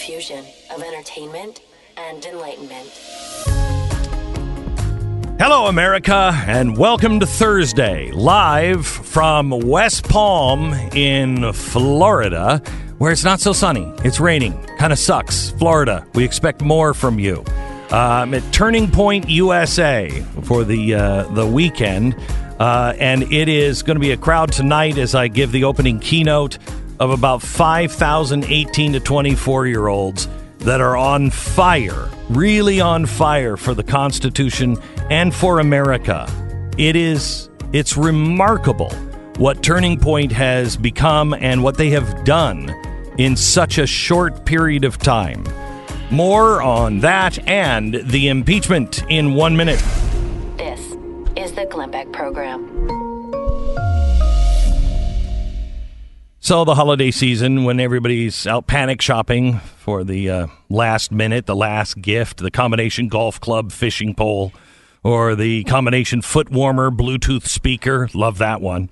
fusion of entertainment and enlightenment. Hello, America, and welcome to Thursday, live from West Palm in Florida, where it's not so sunny. It's raining. Kind of sucks. Florida, we expect more from you. Um, at Turning Point USA for the uh, the weekend, uh, and it is going to be a crowd tonight as I give the opening keynote of about 5,000 18 to 24 year olds that are on fire, really on fire for the Constitution and for America. It is it's remarkable what Turning Point has become and what they have done in such a short period of time. More on that and the impeachment in 1 minute. This is the Glenn Beck Program. So the holiday season, when everybody's out panic shopping for the uh, last minute, the last gift, the combination golf club fishing pole, or the combination foot warmer Bluetooth speaker, love that one.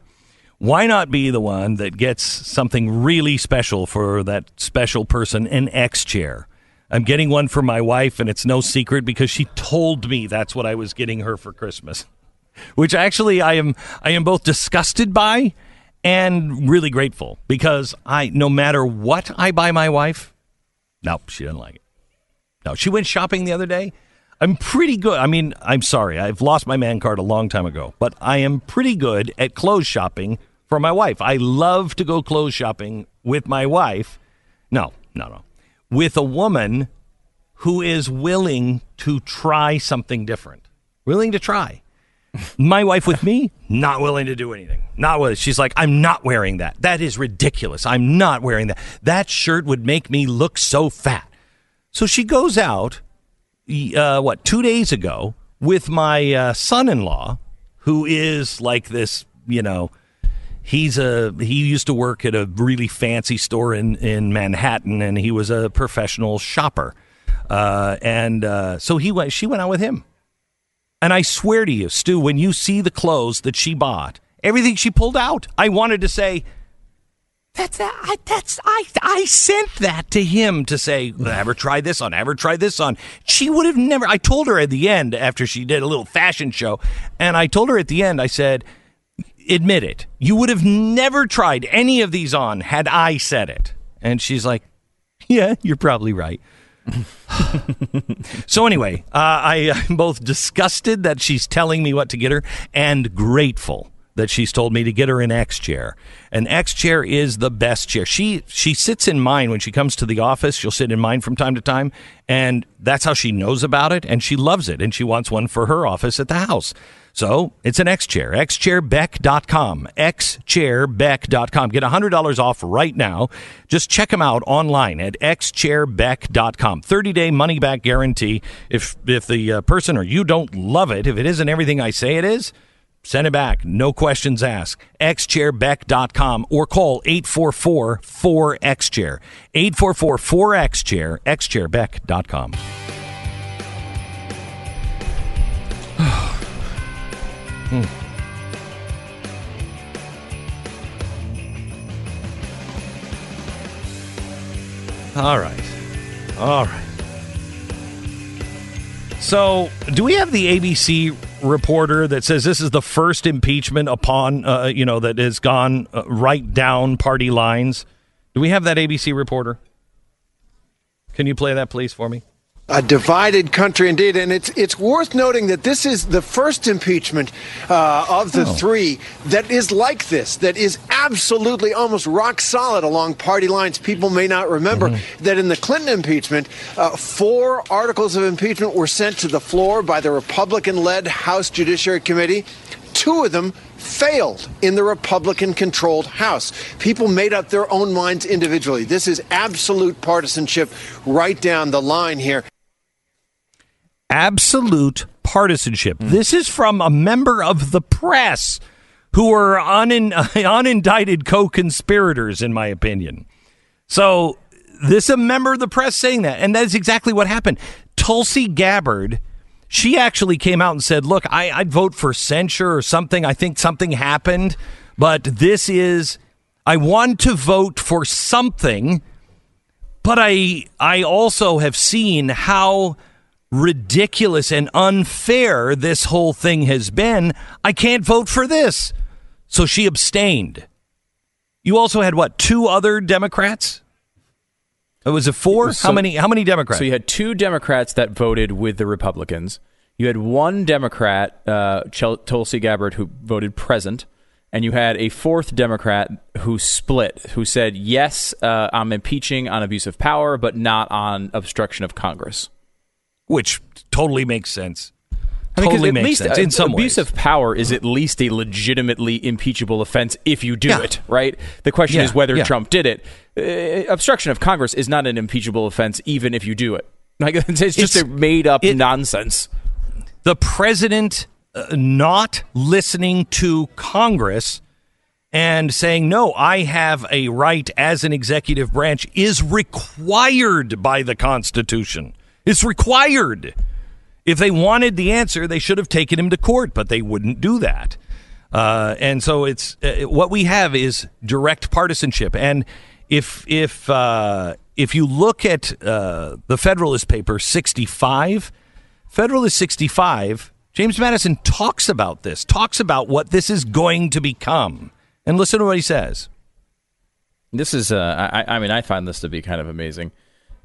Why not be the one that gets something really special for that special person, an X chair? I'm getting one for my wife, and it's no secret because she told me that's what I was getting her for Christmas. Which actually I am I am both disgusted by and really grateful because I no matter what I buy my wife, no, she doesn't like it. No, she went shopping the other day. I'm pretty good. I mean, I'm sorry, I've lost my man card a long time ago, but I am pretty good at clothes shopping for my wife. I love to go clothes shopping with my wife. No, no, no. With a woman who is willing to try something different, willing to try. My wife with me, not willing to do anything. Not willing. She's like, I'm not wearing that. That is ridiculous. I'm not wearing that. That shirt would make me look so fat. So she goes out, uh, what, two days ago with my uh, son in law, who is like this, you know, he's a he used to work at a really fancy store in in Manhattan, and he was a professional shopper. Uh, and uh, so he went. She went out with him. And I swear to you, Stu, when you see the clothes that she bought, everything she pulled out, I wanted to say, that's I, that's I I sent that to him to say, ever try this on? Ever try this on? She would have never. I told her at the end after she did a little fashion show, and I told her at the end, I said, admit it, you would have never tried any of these on had I said it. And she's like, yeah, you're probably right. so anyway, uh, I am both disgusted that she's telling me what to get her and grateful that she's told me to get her an X chair. An X chair is the best chair. She she sits in mine when she comes to the office. She'll sit in mine from time to time, and that's how she knows about it, and she loves it, and she wants one for her office at the house. So it's an X chair, xchairbeck.com, xchairbeck.com. Get $100 off right now. Just check them out online at xchairbeck.com. 30 day money back guarantee. If, if the uh, person or you don't love it, if it isn't everything I say it is, send it back. No questions asked. xchairbeck.com or call 844 4xchair. 844 4xchair, xchairbeck.com. Hmm. All right. All right. So, do we have the ABC reporter that says this is the first impeachment upon, uh, you know, that has gone uh, right down party lines? Do we have that ABC reporter? Can you play that, please, for me? A divided country indeed. And it's it's worth noting that this is the first impeachment uh, of the oh. three that is like this, that is absolutely almost rock solid along party lines. People may not remember mm-hmm. that in the Clinton impeachment, uh, four articles of impeachment were sent to the floor by the Republican led House Judiciary Committee. Two of them failed in the Republican controlled House. People made up their own minds individually. This is absolute partisanship right down the line here absolute partisanship. Mm. This is from a member of the press who are unin- unindicted co conspirators, in my opinion. So, this a member of the press saying that. And that is exactly what happened. Tulsi Gabbard, she actually came out and said, Look, I, I'd vote for censure or something. I think something happened, but this is, I want to vote for something But I I also have seen how ridiculous and unfair this whole thing has been. I can't vote for this. So she abstained. You also had what, two other Democrats? It was a four? So- how many how many Democrats? So you had two Democrats that voted with the Republicans. You had one Democrat, uh, Chel- Tulsi Gabbard, who voted present, and you had a fourth Democrat who split, who said, "Yes, uh, I'm impeaching on abuse of power, but not on obstruction of Congress." Which totally makes sense. I mean, 'cause totally at makes least, sense uh, in some abuse ways. of power is at least a legitimately impeachable offense if you do Yeah. it, right? The question Yeah, is whether yeah. Trump did it. Uh, obstruction of Congress is not an impeachable offense, even if you do it. Like it's just It's- a made up it- nonsense. the president uh, not listening to Congress and saying, no, I have a right as an executive branch is required by the Constitution. It's required. If they wanted the answer, they should have taken him to court, but they wouldn't do that. Uh, and so it's uh, what we have is direct partisanship. And if if uh, if you look at uh, the Federalist paper sixty five, Federalist sixty five, James Madison talks about this, talks about what this is going to become. And listen to what he says. This is, uh, I, I mean, I find this to be kind of amazing.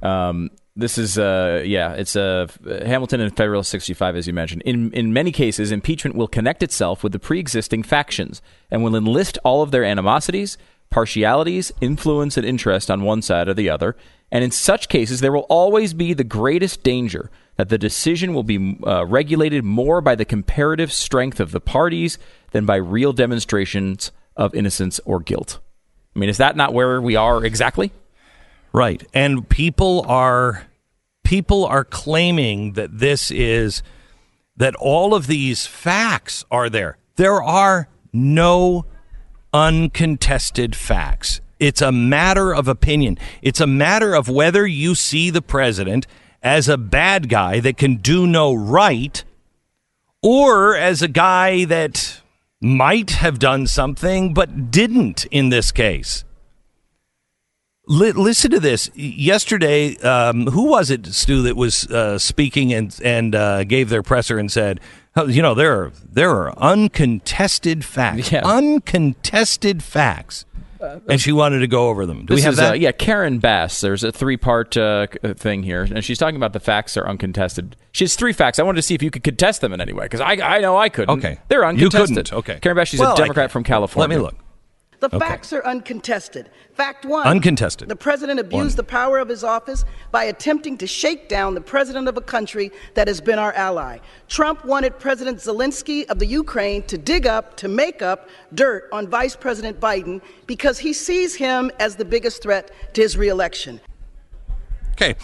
Um, this is, uh, yeah, it's uh, Hamilton and Federalist 65, as you mentioned. In in many cases, impeachment will connect itself with the pre-existing factions and will enlist all of their animosities, partialities, influence, and interest on one side or the other. And in such cases, there will always be the greatest danger that the decision will be uh, regulated more by the comparative strength of the parties than by real demonstrations of innocence or guilt. I mean, is that not where we are exactly? Right. And people are people are claiming that this is that all of these facts are there. There are no uncontested facts. It's a matter of opinion. It's a matter of whether you see the president as a bad guy that can do no right or as a guy that might have done something but didn't in this case. Li- listen to this. Yesterday, um, who was it, Stu, that was uh, speaking and and uh, gave their presser and said, "Oh, you know, there are there are uncontested facts, Yeah. uncontested facts, and she wanted to go over them. Do we have is, that? Uh, yeah, Karen Bass. There's a three part uh, thing here, and she's talking about the facts are uncontested. She has three facts. I wanted to see if you could contest them in any way, because I, I know I couldn't. Okay. They're You uncontested. couldn't. Okay. Karen Bass, she's Well, a Democrat from California. Let me look. The Okay. facts are uncontested. Fact one Uncontested. The president abused One. the power of his office by attempting to shake down the president of a country that has been our ally. Trump wanted President Zelensky of the Ukraine to dig up, to make up dirt on Vice President Biden because he sees him as the biggest threat to his reelection. Okay.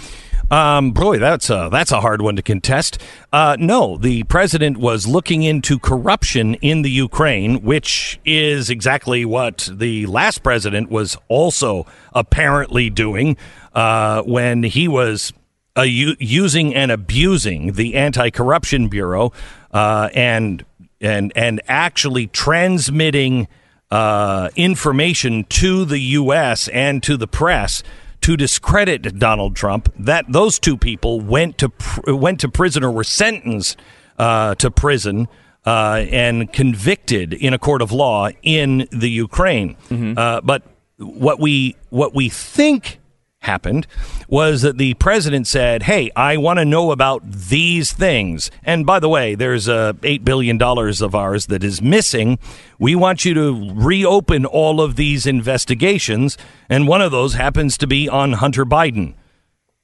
Um, boy, that's a, that's a hard one to contest. Uh, no, the president was looking into corruption in the Ukraine, which is exactly what the last president was also apparently doing uh, when he was uh, u- using and abusing the anti-corruption bureau uh, and and and actually transmitting uh, information to the U.S. and to the press to discredit Donald Trump. That those two people went to pr- went to prison or were sentenced uh, to prison uh, and convicted in a court of law in the Ukraine. Uh, but what we what we think happened was that the president said, "Hey, I want to know about these things." And by the way, there's uh, eight billion dollars of ours that is missing. We want you to reopen all of these investigations, and one of those happens to be on Hunter Biden.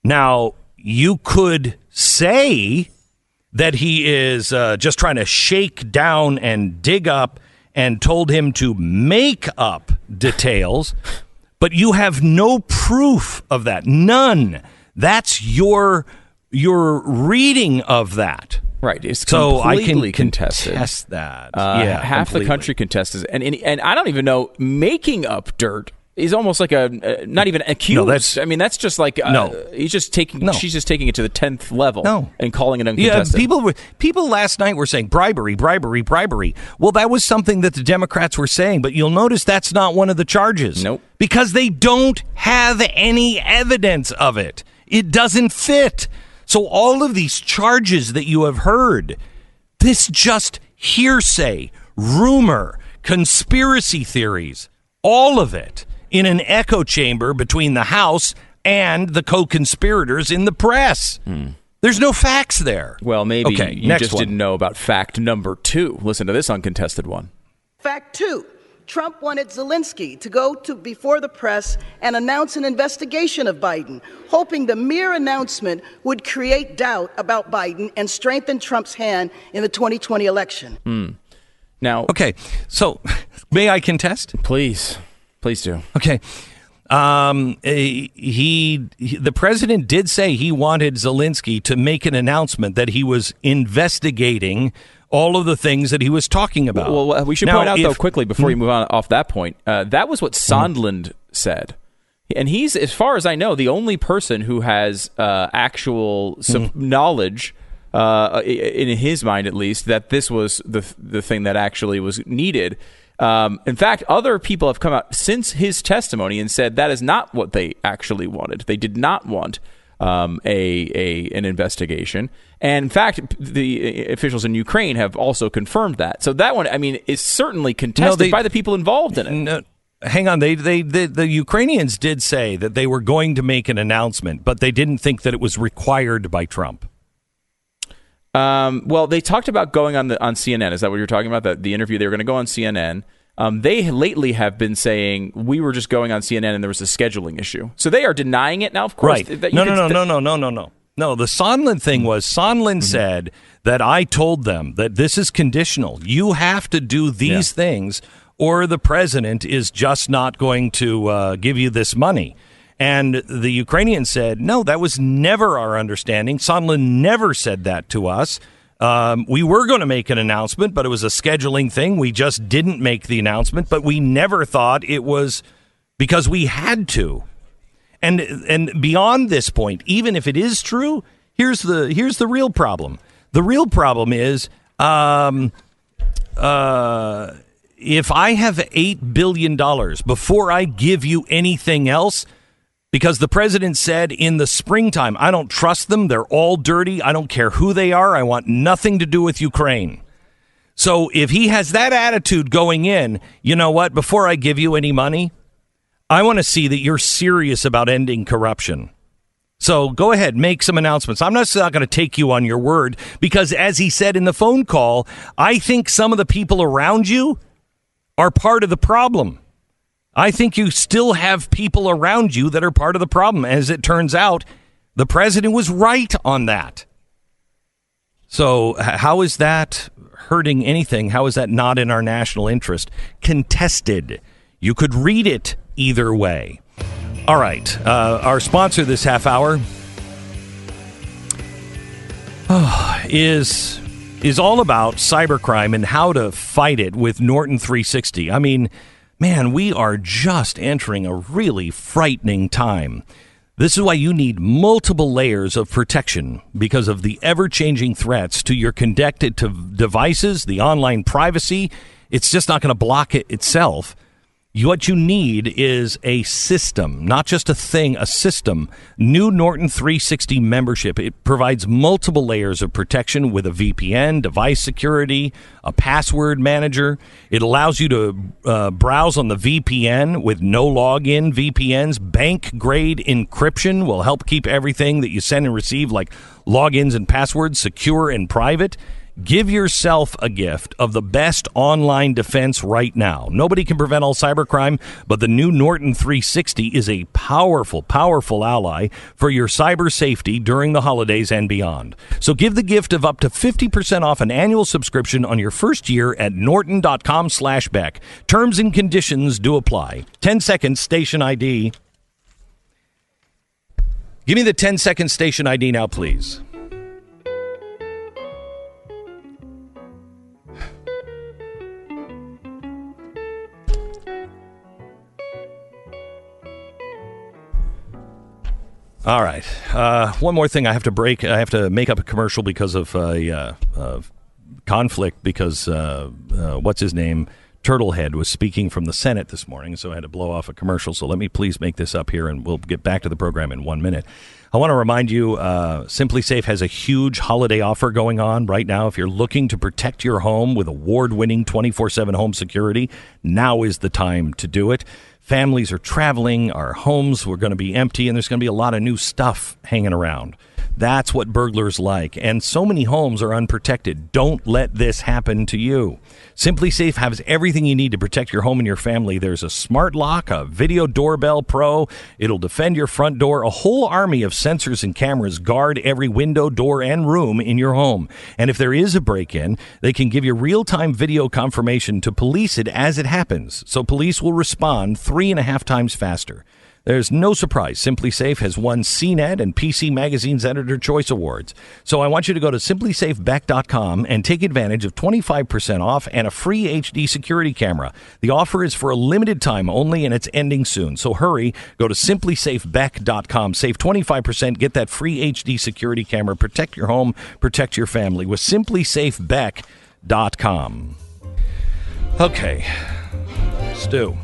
Now, you could say that he is uh, just trying to shake down and dig up and told him to make up details, but you have no proof of that. None. That's your your reading of that. Right. It's So I can contested. contest that. Uh, yeah, half completely. the country contests and and I don't even know making up dirt He's almost like a uh, not even accused. No, that's- I mean, that's just like uh, No. He's just taking. No. She's just taking it to the tenth level. No. and calling it uncontested. Yeah, people were people last night were saying bribery, bribery, bribery. Well, that was something that the Democrats were saying, but you'll notice that's not one of the charges. Nope. Because they don't have any evidence of it. It doesn't fit. So all of these charges that you have heard, this just hearsay, rumor, conspiracy theories, all of it in an echo chamber between the House and the co-conspirators in the press. Hmm. There's no facts there. well, maybe okay, you next just one. didn't know about fact number two. Listen to this uncontested one. Fact two Trump wanted Zelensky to go to before the press and announce an investigation of Biden, hoping the mere announcement would create doubt about Biden and strengthen Trump's hand in the 2020 election. Hmm. Now, Okay, so may I contest? please, please do. Okay. Um, he, he, the president did say he wanted Zelensky to make an announcement that he was investigating all of the things that he was talking about. Well, well, we should Now, point out though quickly before you move on off that point. Uh, that was what Sondland said, and he's, as far as I know, the only person who has uh, actual some knowledge. Uh, in his mind, at least, that this was the the thing that actually was needed. Um, in fact, other people have come out since his testimony and said that is not what they actually wanted. They did not want um, a, a an investigation. And in fact, the officials in Ukraine have also confirmed that. So that one, I mean, is certainly contested they- by the people involved in it. No, hang on. They, they, they, the Ukrainians did say that they were going to make an announcement, but they didn't think that it was required by Trump. Um, well, they talked about going on the on CNN. Is that what you're talking about? The, the interview they were going to go on CNN. Um, they lately have been saying we were just going on CNN and there was a scheduling issue. So they are denying it now. Of course, Right. you No, no, no, no, no, no, no, no. No, the Sondland thing was Sondland said that I told them that this is conditional. You have to do these things, or the president is just not going to uh, give you this money. And the Ukrainians said, no, that was never our understanding. Sondland never said that to us. Um, we were going to make an announcement, but it was a scheduling thing. We just didn't make the announcement, but we never thought it was because we had to. And and beyond this point, even if it is true, here's the here's the real problem. The real problem is um, uh, if I have eight billion dollars before I give you anything else, because the president said in the springtime, I don't trust them. They're all dirty. I don't care who they are. I want nothing to do with Ukraine. So if he has that attitude going in, you know what? Before I give you any money, I want to see that you're serious about ending corruption. So go ahead, make some announcements. I'm not, not going to take you on your word because, as he said in the phone call, I think some of the people around you are part of the problem. I think you still have people around you that are part of the problem. As it turns out, the president was right on that. So, how is that hurting anything? How is that not in our national interest? Contested. You could read it either way. All right. Uh, our sponsor this half hour is is all about cybercrime and how to fight it with Norton 360. I mean, man, we are just entering a really frightening time. This is why you need multiple layers of protection because of the ever changing threats to your connected to devices, the online privacy. It's just not going to block it itself. What you need is a system, not just a thing, a system. New Norton 360 membership. It provides multiple layers of protection with a VPN, device security, a password manager. It allows you to uh, browse on the VPN with no login VPNs. Bank grade encryption will help keep everything that you send and receive, like logins and passwords, secure and private. Give yourself a gift of the best online defense right now. Nobody can prevent all cybercrime, but the new Norton 360 is a powerful, powerful ally for your cyber safety during the holidays and beyond. So give the gift of up to 50% off an annual subscription on your first year at norton.com slash Beck. Terms and conditions do apply. 10 seconds, station ID. Give me the 10 second station ID now, please. All right. Uh, one more thing. I have to break. I have to make up a commercial because of a uh, conflict. Because uh, uh, what's his name? Turtlehead was speaking from the Senate this morning, so I had to blow off a commercial. So let me please make this up here, and we'll get back to the program in one minute. I want to remind you, uh, SimpliSafe has a huge holiday offer going on right now. If you're looking to protect your home with award-winning 24/7 home security, now is the time to do it. Families are traveling, our homes were going to be empty, and there's going to be a lot of new stuff hanging around. That's what burglars like. And so many homes are unprotected. Don't let this happen to you. SimpliSafe has everything you need to protect your home and your family. There's a smart lock, a video doorbell pro. It'll defend your front door. A whole army of sensors and cameras guard every window, door, and room in your home. And if there is a break in, they can give you real time video confirmation to police it as it happens. So police will respond three and a half times faster. There's no surprise. SimpliSafe has won CNET and PC Magazine's Editor Choice Awards. So I want you to go to simplisafebeck.com and take advantage of 25% off and a free HD security camera. The offer is for a limited time only and it's ending soon. So hurry, go to simplisafebeck.com. Save 25%, get that free HD security camera. Protect your home, protect your family with simplisafebeck.com. Okay. Stu.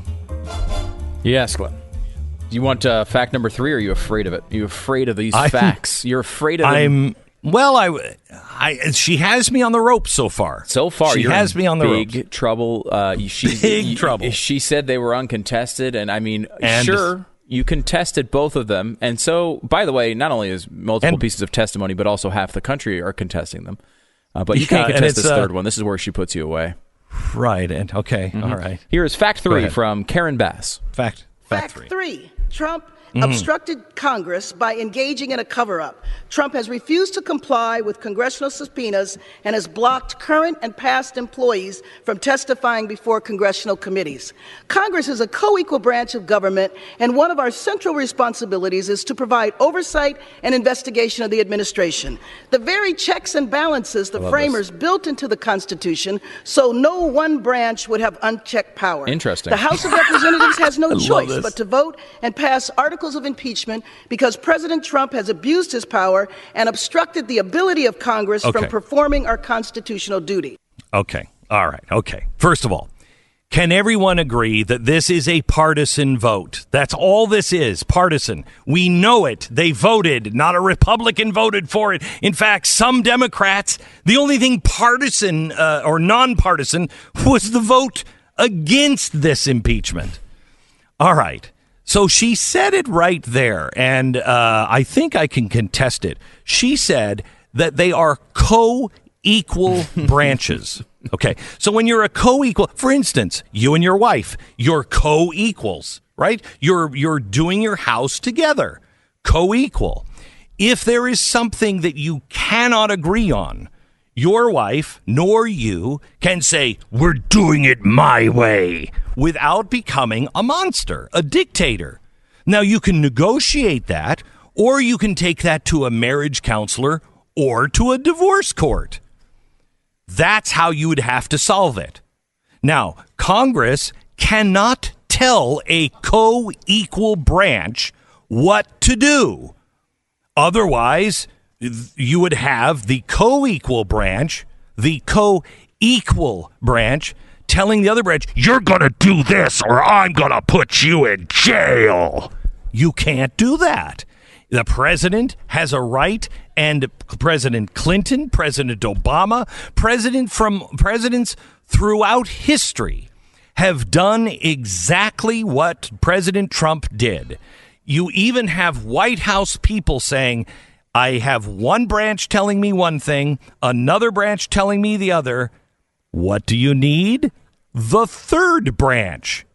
Yes, Glenn. Do you want uh, fact number three? or Are you afraid of it? Are you afraid of these I'm- facts? You're afraid of them. I'm well. I, I she has me on the rope so far. So far, she has me on the big ropes. trouble. Uh, she, Big you- trouble. She said they were uncontested, and I mean, And- sure, you contested both of them. And so, by the way, not only is multiple And- pieces of testimony, but also half the country are contesting them. Uh, but you Yeah, can't contest it's, this uh, third one. This is where she puts you away. Right. And okay. all right. Here is fact three from Karen Bass. Fact. Fact, Fact three. three. Trump obstructed Congress by engaging in a cover up. Trump has refused to comply with congressional subpoenas and has blocked current and past employees from testifying before congressional committees. Congress is a co equal branch of government, and one of our central responsibilities is to provide oversight and investigation of the administration. The very checks and balances the framers built into the Constitution so no one branch would have unchecked power. Interesting. The House of Representatives has no choice but to vote and pass articles of impeachment because President Trump has abused his power and obstructed the ability of Congress Okay. from performing our constitutional duty. Okay. All right. Okay. First of all, can everyone agree that this is a partisan vote? That's all this is partisan. We know it. They voted. Not a Republican voted for it. In fact, some Democrats, the only thing partisan uh, or nonpartisan was the vote against this impeachment. All right. So she said it right there, and uh, I think I can contest it. She said that they are co equal branches. Okay. So when you're a co equal, for instance, you and your wife, you're co equals, right? You're, you're doing your house together, co equal. If there is something that you cannot agree on, your wife nor you can say, We're doing it my way, without becoming a monster, a dictator. Now, you can negotiate that, or you can take that to a marriage counselor or to a divorce court. That's how you would have to solve it. Now, Congress cannot tell a co equal branch what to do. Otherwise, th- you would have the co equal branch, the co equal branch, telling the other branch, you're going to do this or I'm going to put you in jail. You can't do that. The president has a right, and President Clinton, President Obama, president from presidents throughout history have done exactly what President Trump did. You even have White House people saying, I have one branch telling me one thing, another branch telling me the other. What do you need? The third branch.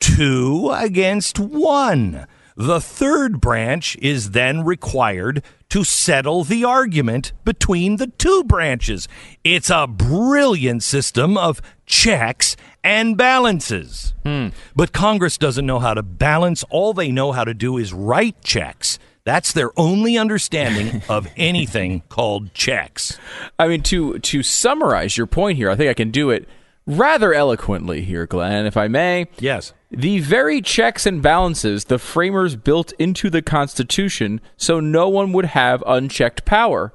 Two against one. The third branch is then required to settle the argument between the two branches. It's a brilliant system of checks and balances. Hmm. But Congress doesn't know how to balance. All they know how to do is write checks. That's their only understanding of anything called checks. I mean, to to summarize your point here, I think I can do it rather eloquently here, Glenn, if I may. Yes. the very checks and balances the framers built into the Constitution so no one would have unchecked power.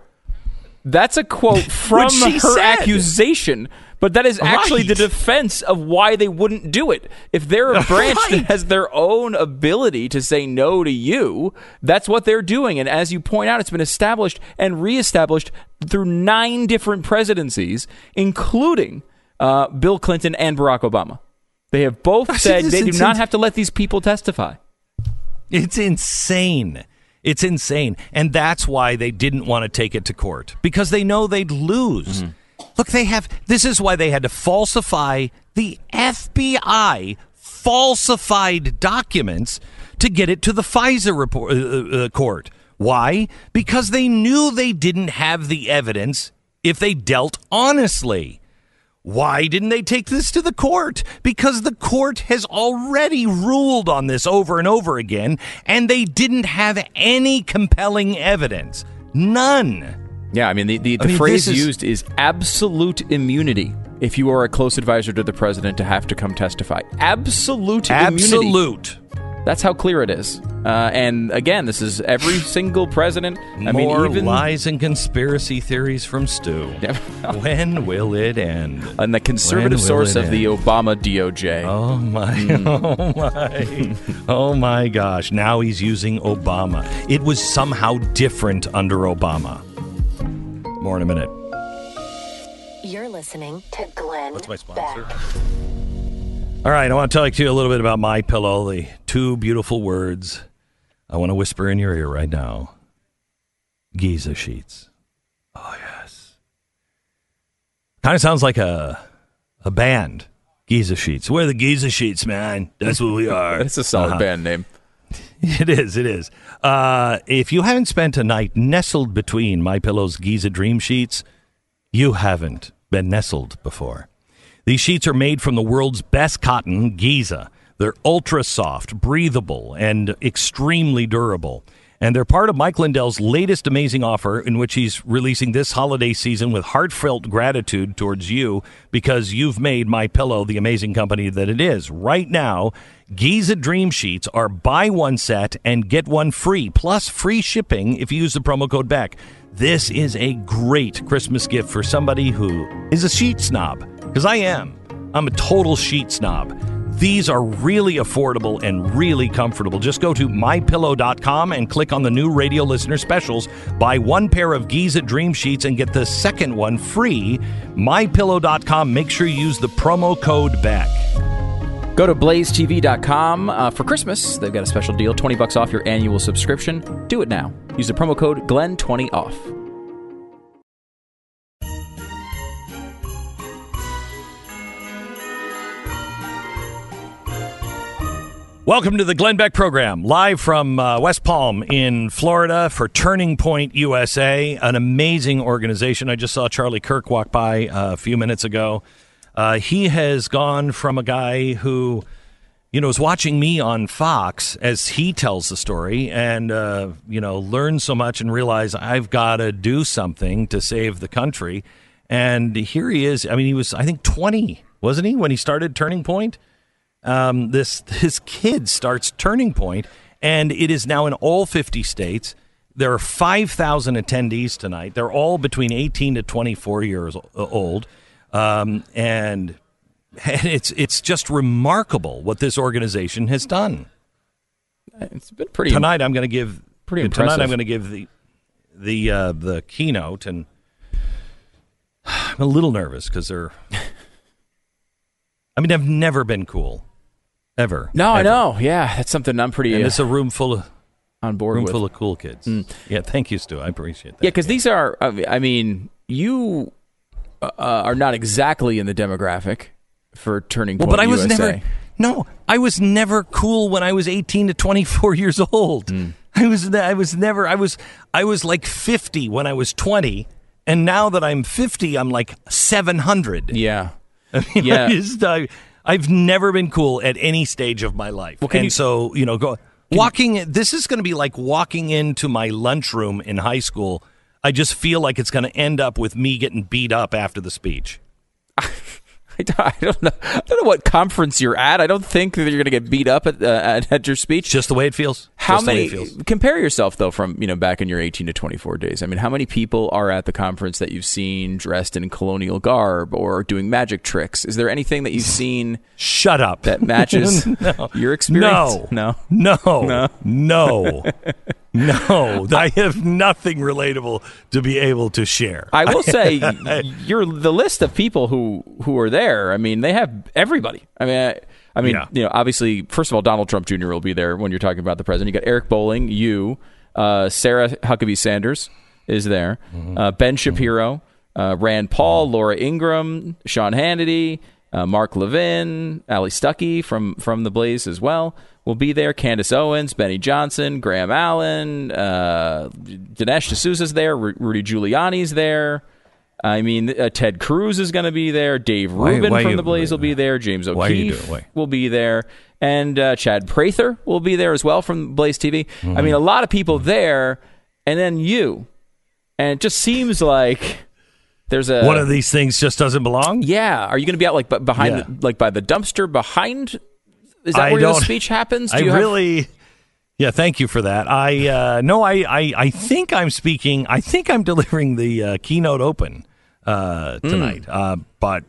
That's a quote from her said. accusation, but that is actually the defense of why they wouldn't do it. If they're a branch Right. that has their own ability to say no to you, that's what they're doing. And as you point out, it's been established and reestablished through nine different presidencies, including uh, Bill Clinton and Barack Obama. They have both said they do not have to let these people testify. It's insane. It's insane. And that's why they didn't want to take it to court because they know they'd lose. Look, they have this is why they had to falsify the FBI falsified documents to get it to the FISA report, uh, uh, court. Why? Because they knew they didn't have the evidence if they dealt honestly. Why didn't they take this to the court? Because the court has already ruled on this over and over again, and they didn't have any compelling evidence. None. Yeah, I mean, the, the, the mean, phrase is- used is absolute immunity if you are a close advisor to the president to have to come testify. Absolute immunity. Absolute. That's how clear it is. Uh, and again, this is every single president. I More mean, even lies and conspiracy theories from Stu. When will it end? and the conservative source of the? Obama DOJ. Oh my, oh my, oh my gosh. Now he's using Obama. It was somehow different under Obama. More in a minute. You're listening to Glenn What's my sponsor? Beck. All right, I want to talk to you a little bit about My Pillow. The two beautiful words I want to whisper in your ear right now. Giza sheets. Oh yes. Kind of sounds like a a band. Giza sheets. We're the Giza sheets, man. That's what we are. That's a solid Uh-huh. band name. It is. It is. Uh, if you haven't spent a night nestled between My Pillow's Giza Dream Sheets, you haven't been nestled before. These sheets are made from the world's best cotton, Giza. They're ultra soft, breathable, and extremely durable. And they're part of Mike Lindell's latest amazing offer, in which he's releasing this holiday season with heartfelt gratitude towards you because you've made My Pillow the amazing company that it is. Right now, Giza Dream Sheets are buy one set and get one free, plus free shipping if you use the promo code BECK. This is a great Christmas gift for somebody who is a sheet snob, because I am. I'm a total sheet snob. These are really affordable and really comfortable. Just go to mypillow.com and click on the new radio listener specials. Buy one pair of Giza Dream Sheets and get the second one free. Mypillow.com. Make sure you use the promo code BACK. Go to blazetv.com uh, for Christmas. They've got a special deal 20 bucks off your annual subscription. Do it now. Use the promo code GLEN20 Welcome to the Glenn Beck program, live from uh, West Palm in Florida for Turning Point USA, an amazing organization. I just saw Charlie Kirk walk by uh, a few minutes ago. Uh, he has gone from a guy who, you know, is watching me on Fox as he tells the story and, uh, you know, learned so much and realized I've got to do something to save the country. And here he is. I mean, he was, I think, 20, wasn't he, when he started Turning Point? Um, this this kid starts Turning Point, and it is now in all 50 states. There are 5,000 attendees tonight. They're all between 18 to 24 years old, um, and and it's it's just remarkable what this organization has done. It's been pretty. Tonight, I'm going to give Pretty tonight. I'm going to give the the uh, the keynote, and I'm a little nervous because they're. I mean, I've never been cool, ever. No, I know. Yeah, that's something I'm pretty And uh, it's a room full of on board room with. full of cool kids. Yeah, thank you, Stu. I appreciate that. Yeah, because these are. I mean- you uh, are not exactly in the demographic for turning well, but I was USA. never. No, I was never cool when I was 18 to 24 years old. Hmm. I was. I was never. I was. I was like 50 when I was 20, and now that I'm 50, I'm like 700. Yeah. I mean, Yeah. I just, I, I've never been cool at any stage of my life. can and you- so, you know, go walking. This is going to be like walking into my lunchroom in high school. I just feel like it's going to end up with me getting beat up after the speech. I don't know. I don't know what conference you're at. I don't think that you're going to get beat up at, uh, at, at your speech. Just the way it feels. How Just many? it feels. Compare yourself though from you know back in your 18 to 24 days. I mean, how many people are at the conference that you've seen dressed in colonial garb or doing magic tricks? Is there anything that you've seen Shut up. that matches No. your experience? No. no. No. No. No. I have nothing relatable to be able to share. I will say, you're the list of people who who are there. I mean, they have everybody. I mean, I, I mean, Yeah. you know, obviously, first of all, Donald Trump Jr. will be there when you're talking about the president. You got Eric Bolling, you, uh, Sarah Huckabee Sanders is there, Mm-hmm. uh, Ben Shapiro, uh, Rand Paul, Laura Ingraham, Sean Hannity, uh, Mark Levin, Allie Stuckey from from the Blaze as well will be there. Candace Owens, Benny Johnson, Graham Allen, uh, Dinesh D'Souza's there, Ru- Rudy Giuliani's there. I mean, uh, Ted Cruz is going to be there. Dave Why- Rubin why from you- the Blaze will be there. James O'Keefe do it? Why? will be there, and uh, Chad Prather will be there as well from Blaze TV. Mm-hmm. I mean, a lot of people there, and then you, and it just seems like there's a One of these things just doesn't belong. yeah. Are you going to be out like behind, Yeah. the, like by the dumpster behind? Is that I where the speech happens? Do I you have- really. Yeah, thank you for that. I uh, no, I, I I think I'm speaking. I think I'm delivering the uh, keynote open uh, Hmm. tonight. Uh, but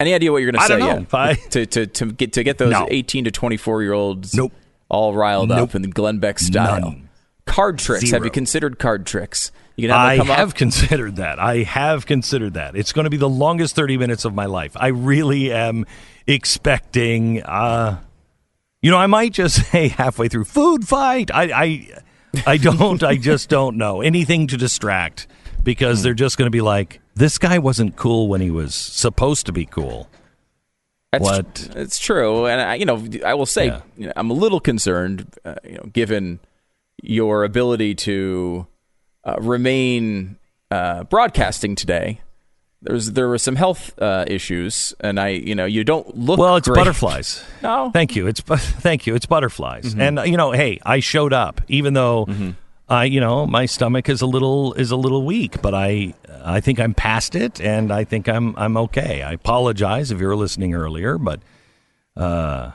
Any idea what you're going to say know. I- to, to, to get to get those No. 18 to 24 year olds Nope. all riled Nope. up in the Glenn Beck style. None. Card tricks. Have you considered card tricks? You can have I come have up. considered that. I have considered that. It's going to be the longest 30 minutes of my life. I really am expecting. Uh, you know, I might just say halfway through food fight. I, I, I don't. I just don't know anything to distract because Hmm. they're just going to be like, this guy wasn't cool when he was supposed to be cool. That's what- tr- it's true, and I, you know, I will say, Yeah. you know, I'm a little concerned, uh, you know, given your ability to uh, remain uh, broadcasting today. There's there were some health uh, issues, and I, you know, you don't look Well, it's great. butterflies. No, Thank you. It's thank you. It's butterflies. Mm-hmm. And uh, you know, hey, I showed up even though I, you know, my stomach is a little is a little weak, but I I think I'm past it and I think I'm I'm okay. I apologize if you were listening earlier, but uh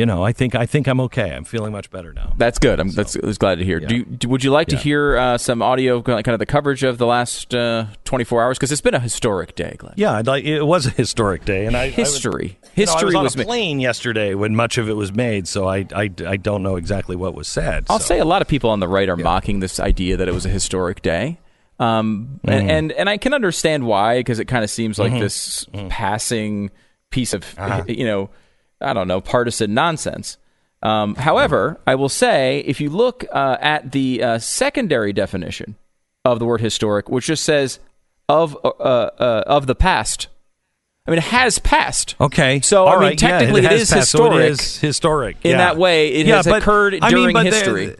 you know, I think I think I'm okay. I'm feeling much better now. That's good. I'm that's, I was glad to hear. Do do- would you like to hear uh, some audio, kind of the coverage of the last uh, 24 hours? Because it's been a historic day, Glenn. Yeah, I'd like it was a historic day and I I was- History. you know, I History was on was a made. plane yesterday when much of it was made, so I I, I don't know exactly what was said. I'll so. say a lot of people on the right are mocking this idea that it was a historic day. Um, Mm-hmm. and, and and I can understand why because it kind of seems like this Mm-hmm. passing piece of Uh-huh. you know I don't know partisan nonsense. Um, however, I will say if you look uh, at the uh, secondary definition of the word historic, which just says of uh, uh, of the past. I mean, it has passed. Okay. So, I mean, right. Yeah, technically it has is passed, so it historic. is historic. In yeah. that way, it Yeah, has but, occurred I mean, during but the- history.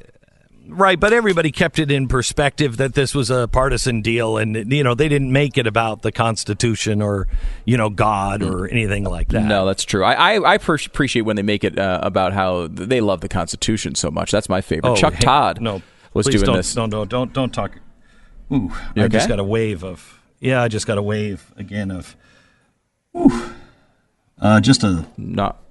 Right, but everybody kept it in perspective that this was a partisan deal, and you know they didn't make it about the Constitution or you know God or anything like that. No, that's true. I I, I per- appreciate when they make it uh, about how they love the Constitution so much. That's my favorite. Oh, Chuck hey, Todd no, was doing don't, this. Don't, don't, don't, don't talk. Ooh, You I just got a wave of. Yeah, I just got a wave again of. Ooh, uh, just a Not.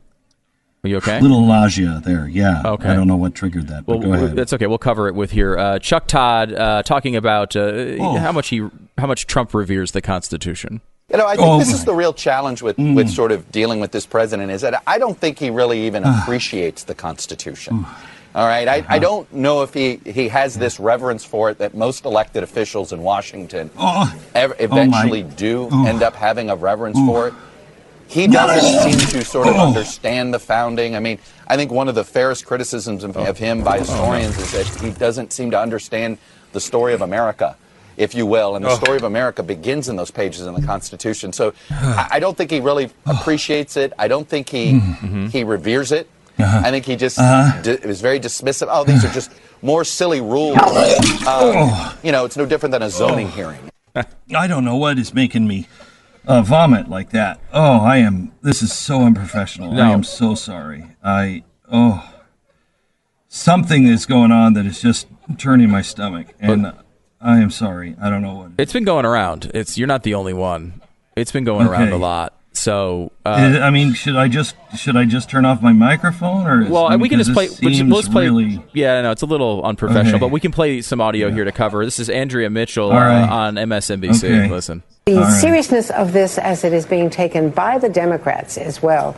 Are you okay? Little nausea there. Yeah. Okay. I don't know what triggered that, but well, go ahead. that's okay. We'll cover it with here. Uh, Chuck Todd uh, talking about uh, Oh. how much he how much Trump reveres the Constitution. You know, I think Oh, this my. is the real challenge with, Mm. with sort of dealing with this president is that I don't think he really even Ah. appreciates the Constitution. All right, I, Uh-huh. I don't know if he, he has this reverence for it that most elected officials in Washington Oh. ev- Oh, eventually do Oh. end up having a reverence for it. He doesn't seem to sort of understand the founding. I mean, I think one of the fairest criticisms of, of him by historians is that he doesn't seem to understand the story of America, if you will. And the oh. story of America begins in those pages in the Constitution. So I, don't think he really appreciates it. I don't think he mm-hmm. Mm-hmm. he reveres it. Uh-huh. I think he just uh-huh. di- is very dismissive. Oh, these are just more silly rules. Uh, you know, it's no different than a zoning oh. hearing. I don't know what is making me uh, vomit like that. Oh, I am. This is so unprofessional. No. I am so sorry. I oh, something is going on that is just turning my stomach, and I am sorry. I don't know what. It's been going around. It's you're not the only one. It's been going around a lot. So uh, Uh, I mean, should I just should I just turn off my microphone or? is- Well, I mean, we can just play. Let's, play. Really, Yeah, no, it's a little unprofessional, Okay. but we can play some audio here to cover. This is Andrea Mitchell All right. uh, on MSNBC. Okay. Listen. The right. seriousness of this, as it is being taken by the Democrats as well,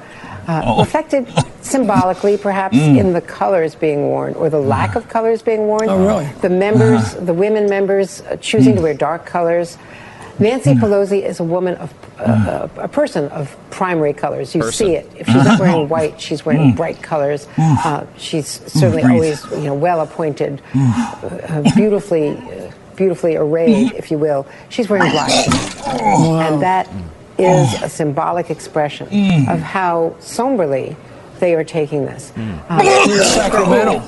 uh, Oh. reflected symbolically, perhaps, Mm. in the colors being worn or the lack of colors being worn. Oh, really? The members, Uh-huh. the women members, uh, choosing Mm. to wear dark colors. Nancy Pelosi is a woman of uh, uh, a person of primary colors. You Person. see it. If she's not wearing white, she's wearing bright colors. Uh, she's certainly always, you know, well appointed, uh, beautifully, beautifully arrayed, if you will. She's wearing black. And that is mm. a symbolic expression mm. of how somberly they are taking this. Mm. Um, Sacramento.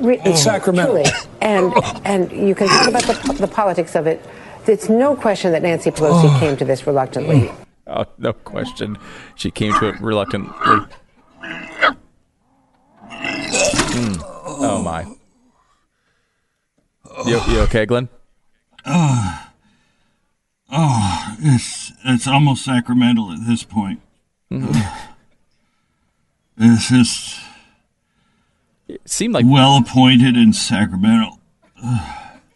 re- In Sacramento. truly. And, and you can talk about the, the politics of it. It's no question that Nancy Pelosi came to this reluctantly. Oh, no question. She came to it reluctantly. Hmm. Oh my. You, you okay, Glenn? It's it's almost sacramental at this point. Mm-hmm. It's just It seemed like well appointed and sacramental.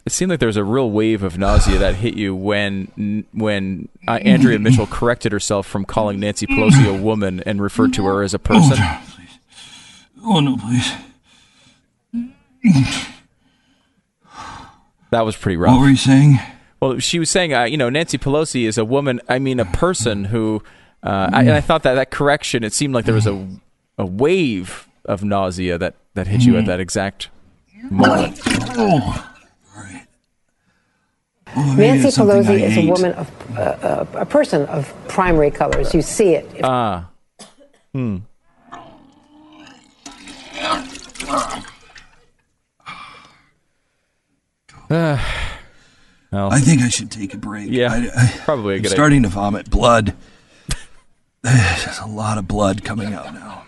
it seemed like there was a real wave of nausea that hit you when when uh, Andrea Mitchell corrected herself from calling Nancy Pelosi a woman and referred to her as a person. Oh no, please. That was pretty rough. What were you saying? Well, she was saying, uh, you know, Nancy Pelosi is a woman. I mean, a person who, uh, I, and I thought that that correction. It seemed like there was a a wave of nausea that that hit you at that exact moment. Oh, all right. Well, Nancy Pelosi is a woman of uh, a person of primary colors. You see it. If Ah, hmm. Uh, well, I think I should take a break. Yeah, I, I, probably a I'm starting to vomit blood. There's a lot of blood coming out now.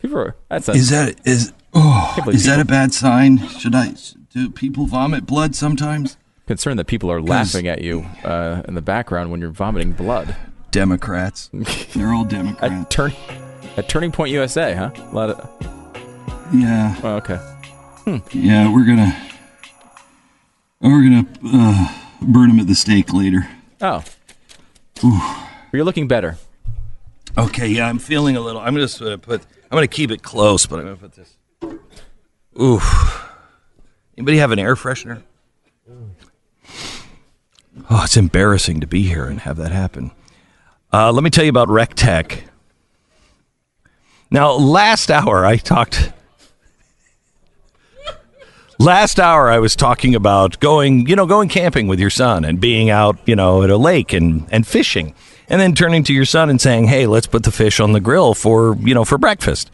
people are, that's a, Is that is oh is that a bad sign? Should I do people vomit blood sometimes? concerned that people are laughing at you uh, in the background when you're vomiting blood. Democrats. They're all At Democrats. turn at Turning Point USA, huh? A lot of. yeah, Oh, okay. Yeah. We're gonna we're gonna uh, burn them at the stake later. Oh, you're looking better. Okay, yeah, I'm feeling a little. I'm just gonna put. I'm gonna keep it close, but I'm gonna put this. Oof. Anybody have an air freshener? Oh, it's embarrassing to be here and have that happen. Uh, let me tell you about REC TEC. Now, last hour I talked. Last hour I was talking about going, you know, going camping with your son and being out, you know, at a lake and, and fishing. And then turning to your son and saying, "Hey, let's put the fish on the grill for, you know, for breakfast."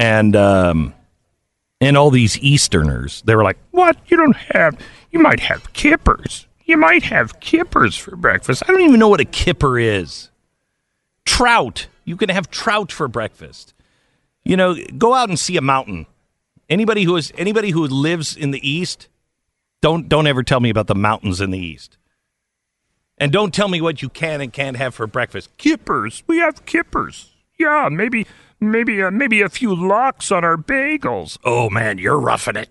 And um and all these Easterners, they were like, "What? You don't have you might have kippers. You might have kippers for breakfast." I don't even know what a kipper is. Trout. You can have trout for breakfast. You know, go out and see a mountain. Anybody who is anybody who lives in the east, don't don't ever tell me about the mountains in the east. And don't tell me what you can and can't have for breakfast. Kippers. We have kippers. Yeah, maybe maybe uh, maybe a few lox on our bagels. Oh man, you're roughing it.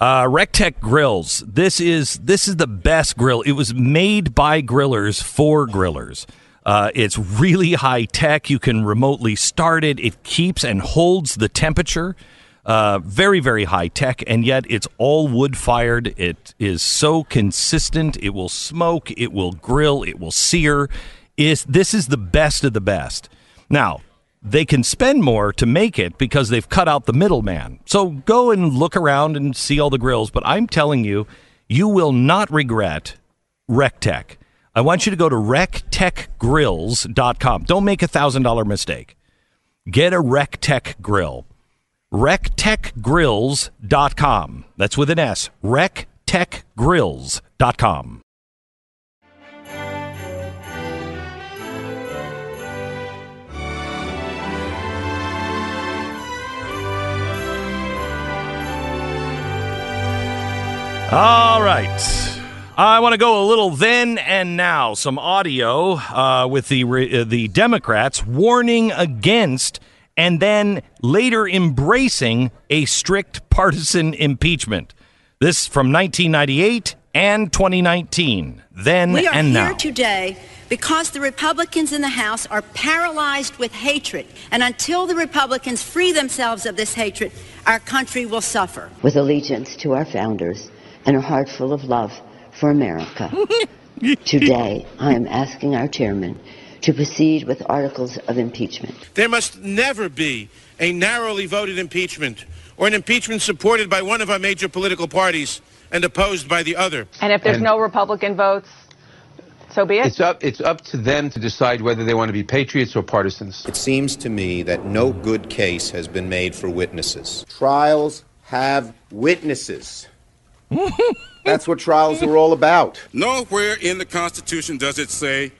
Uh, REC TEC grills. This is this is the best grill. It was made by grillers for grillers. Uh, it's really high tech. You can remotely start it. It keeps and holds the temperature. Uh, very very high tech, and yet it's all wood fired. It is so consistent. It will smoke. It will grill. It will sear. Is this is the best of the best. Now they can spend more to make it because they've cut out the middleman. So go and look around and see all the grills. But I'm telling you, you will not regret REC TEC. I want you to go to rectecgrills.com. Don't make a $1,000 mistake. Get a REC TEC grill. rectecgrills.com. That's with an S. rectecgrills.com. All right. I want to go a little then and now. Some audio uh, with the uh, the Democrats warning against and then later embracing a strict partisan impeachment. This from 1998 and 2019. Then we are and here now. today because the Republicans in the House are paralyzed with hatred. And until the Republicans free themselves of this hatred, our country will suffer. With allegiance to our founders and a heart full of love for America, today I am asking our chairman to proceed with articles of impeachment. There must never be a narrowly voted impeachment or an impeachment supported by one of our major political parties and opposed by the other. And if there's And- no Republican votes, so be it. It's up, it's up to them to decide whether they want to be patriots or partisans. It seems to me that no good case has been made for witnesses. Trials have witnesses. That's what trials are all about. Nowhere in the Constitution does it say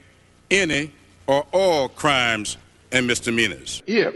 any or all crimes and misdemeanors. If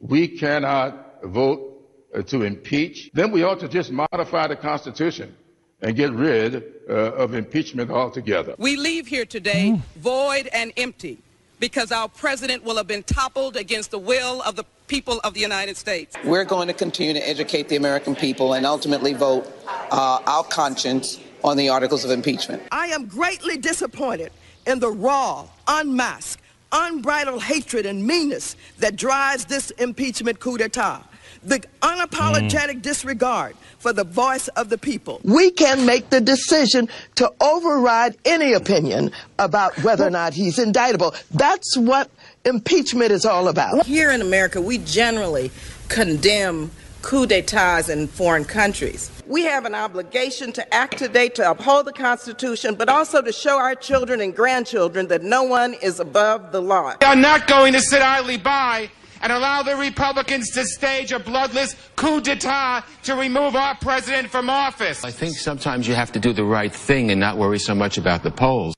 we cannot vote uh, to impeach, then we ought to just modify the Constitution and get rid uh, of impeachment altogether. We leave here today void and empty because our president will have been toppled against the will of the people of the United States. We're going to continue to educate the American people and ultimately vote uh, our conscience on the articles of impeachment. I am greatly disappointed in the raw, unmasked, unbridled hatred and meanness that drives this impeachment coup d'etat. The unapologetic disregard for the voice of the people. We can make the decision to override any opinion about whether or not he's indictable. That's what impeachment is all about. Here in America, we generally condemn coup d'etats in foreign countries. We have an obligation to act today to uphold the Constitution, but also to show our children and grandchildren that no one is above the law. We are not going to sit idly by and allow the Republicans to stage a bloodless coup d'etat to remove our president from office. I think sometimes you have to do the right thing and not worry so much about the polls.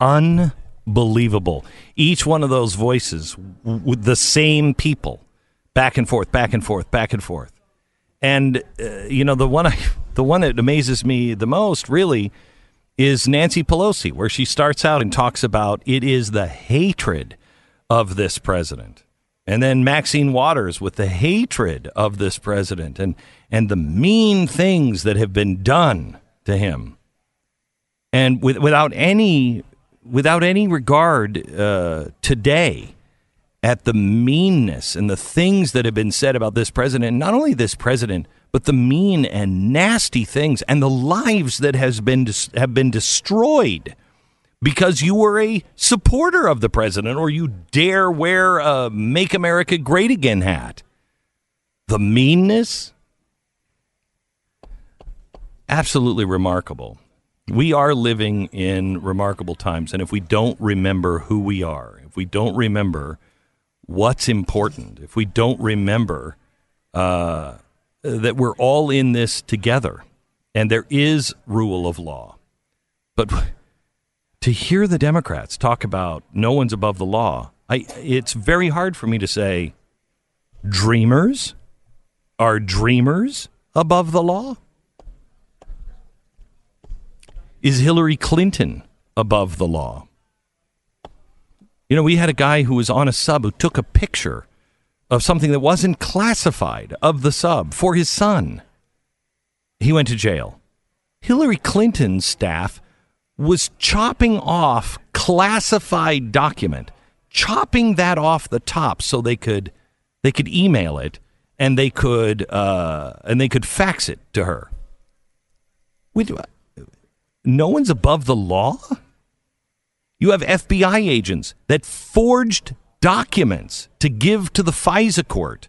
Unbelievable. Each one of those voices w- with the same people, back and forth, back and forth, back and forth. And uh, you know the one I, the one that amazes me the most really is Nancy Pelosi, where she starts out and talks about it is the hatred of this president. And then Maxine Waters with the hatred of this president and, and the mean things that have been done to him. And with, without any without any regard uh, today at the meanness and the things that have been said about this president, not only this president, but the mean and nasty things and the lives that has been have been destroyed because you were a supporter of the president or you dare wear a "Make America Great Again" hat. The meanness, absolutely remarkable. We are living in remarkable times, and if we don't remember who we are, if we don't remember what's important, if we don't remember uh, that we're all in this together, and there is rule of law, but to hear the Democrats talk about no one's above the law, I, it's very hard for me to say, dreamers are dreamers above the law. Is Hillary Clinton above the law? You know, we had a guy who was on a sub who took a picture of something that wasn't classified of the sub for his son. He went to jail. Hillary Clinton's staff was chopping off classified document, chopping that off the top so they could they could email it and they could uh, and they could fax it to her. We do, no one's above the law. You have FBI agents that forged documents to give to the FISA court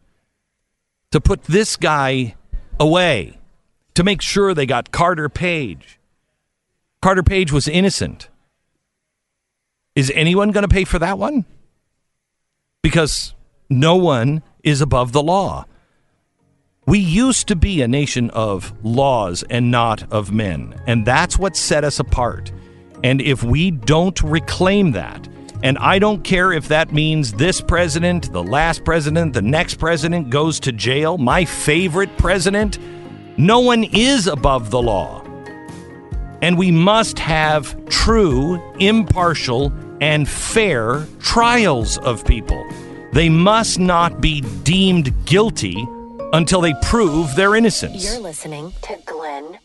to put this guy away, to make sure they got Carter Page. Carter Page was innocent. Is anyone going to pay for that one? Because no one is above the law. We used to be a nation of laws and not of men, and that's what set us apart. And if we don't reclaim that, and I don't care if that means this president, the last president, the next president goes to jail, my favorite president, no one is above the law. And we must have true, impartial, and fair trials of people. They must not be deemed guilty until they prove their innocence. You're listening to Glenn.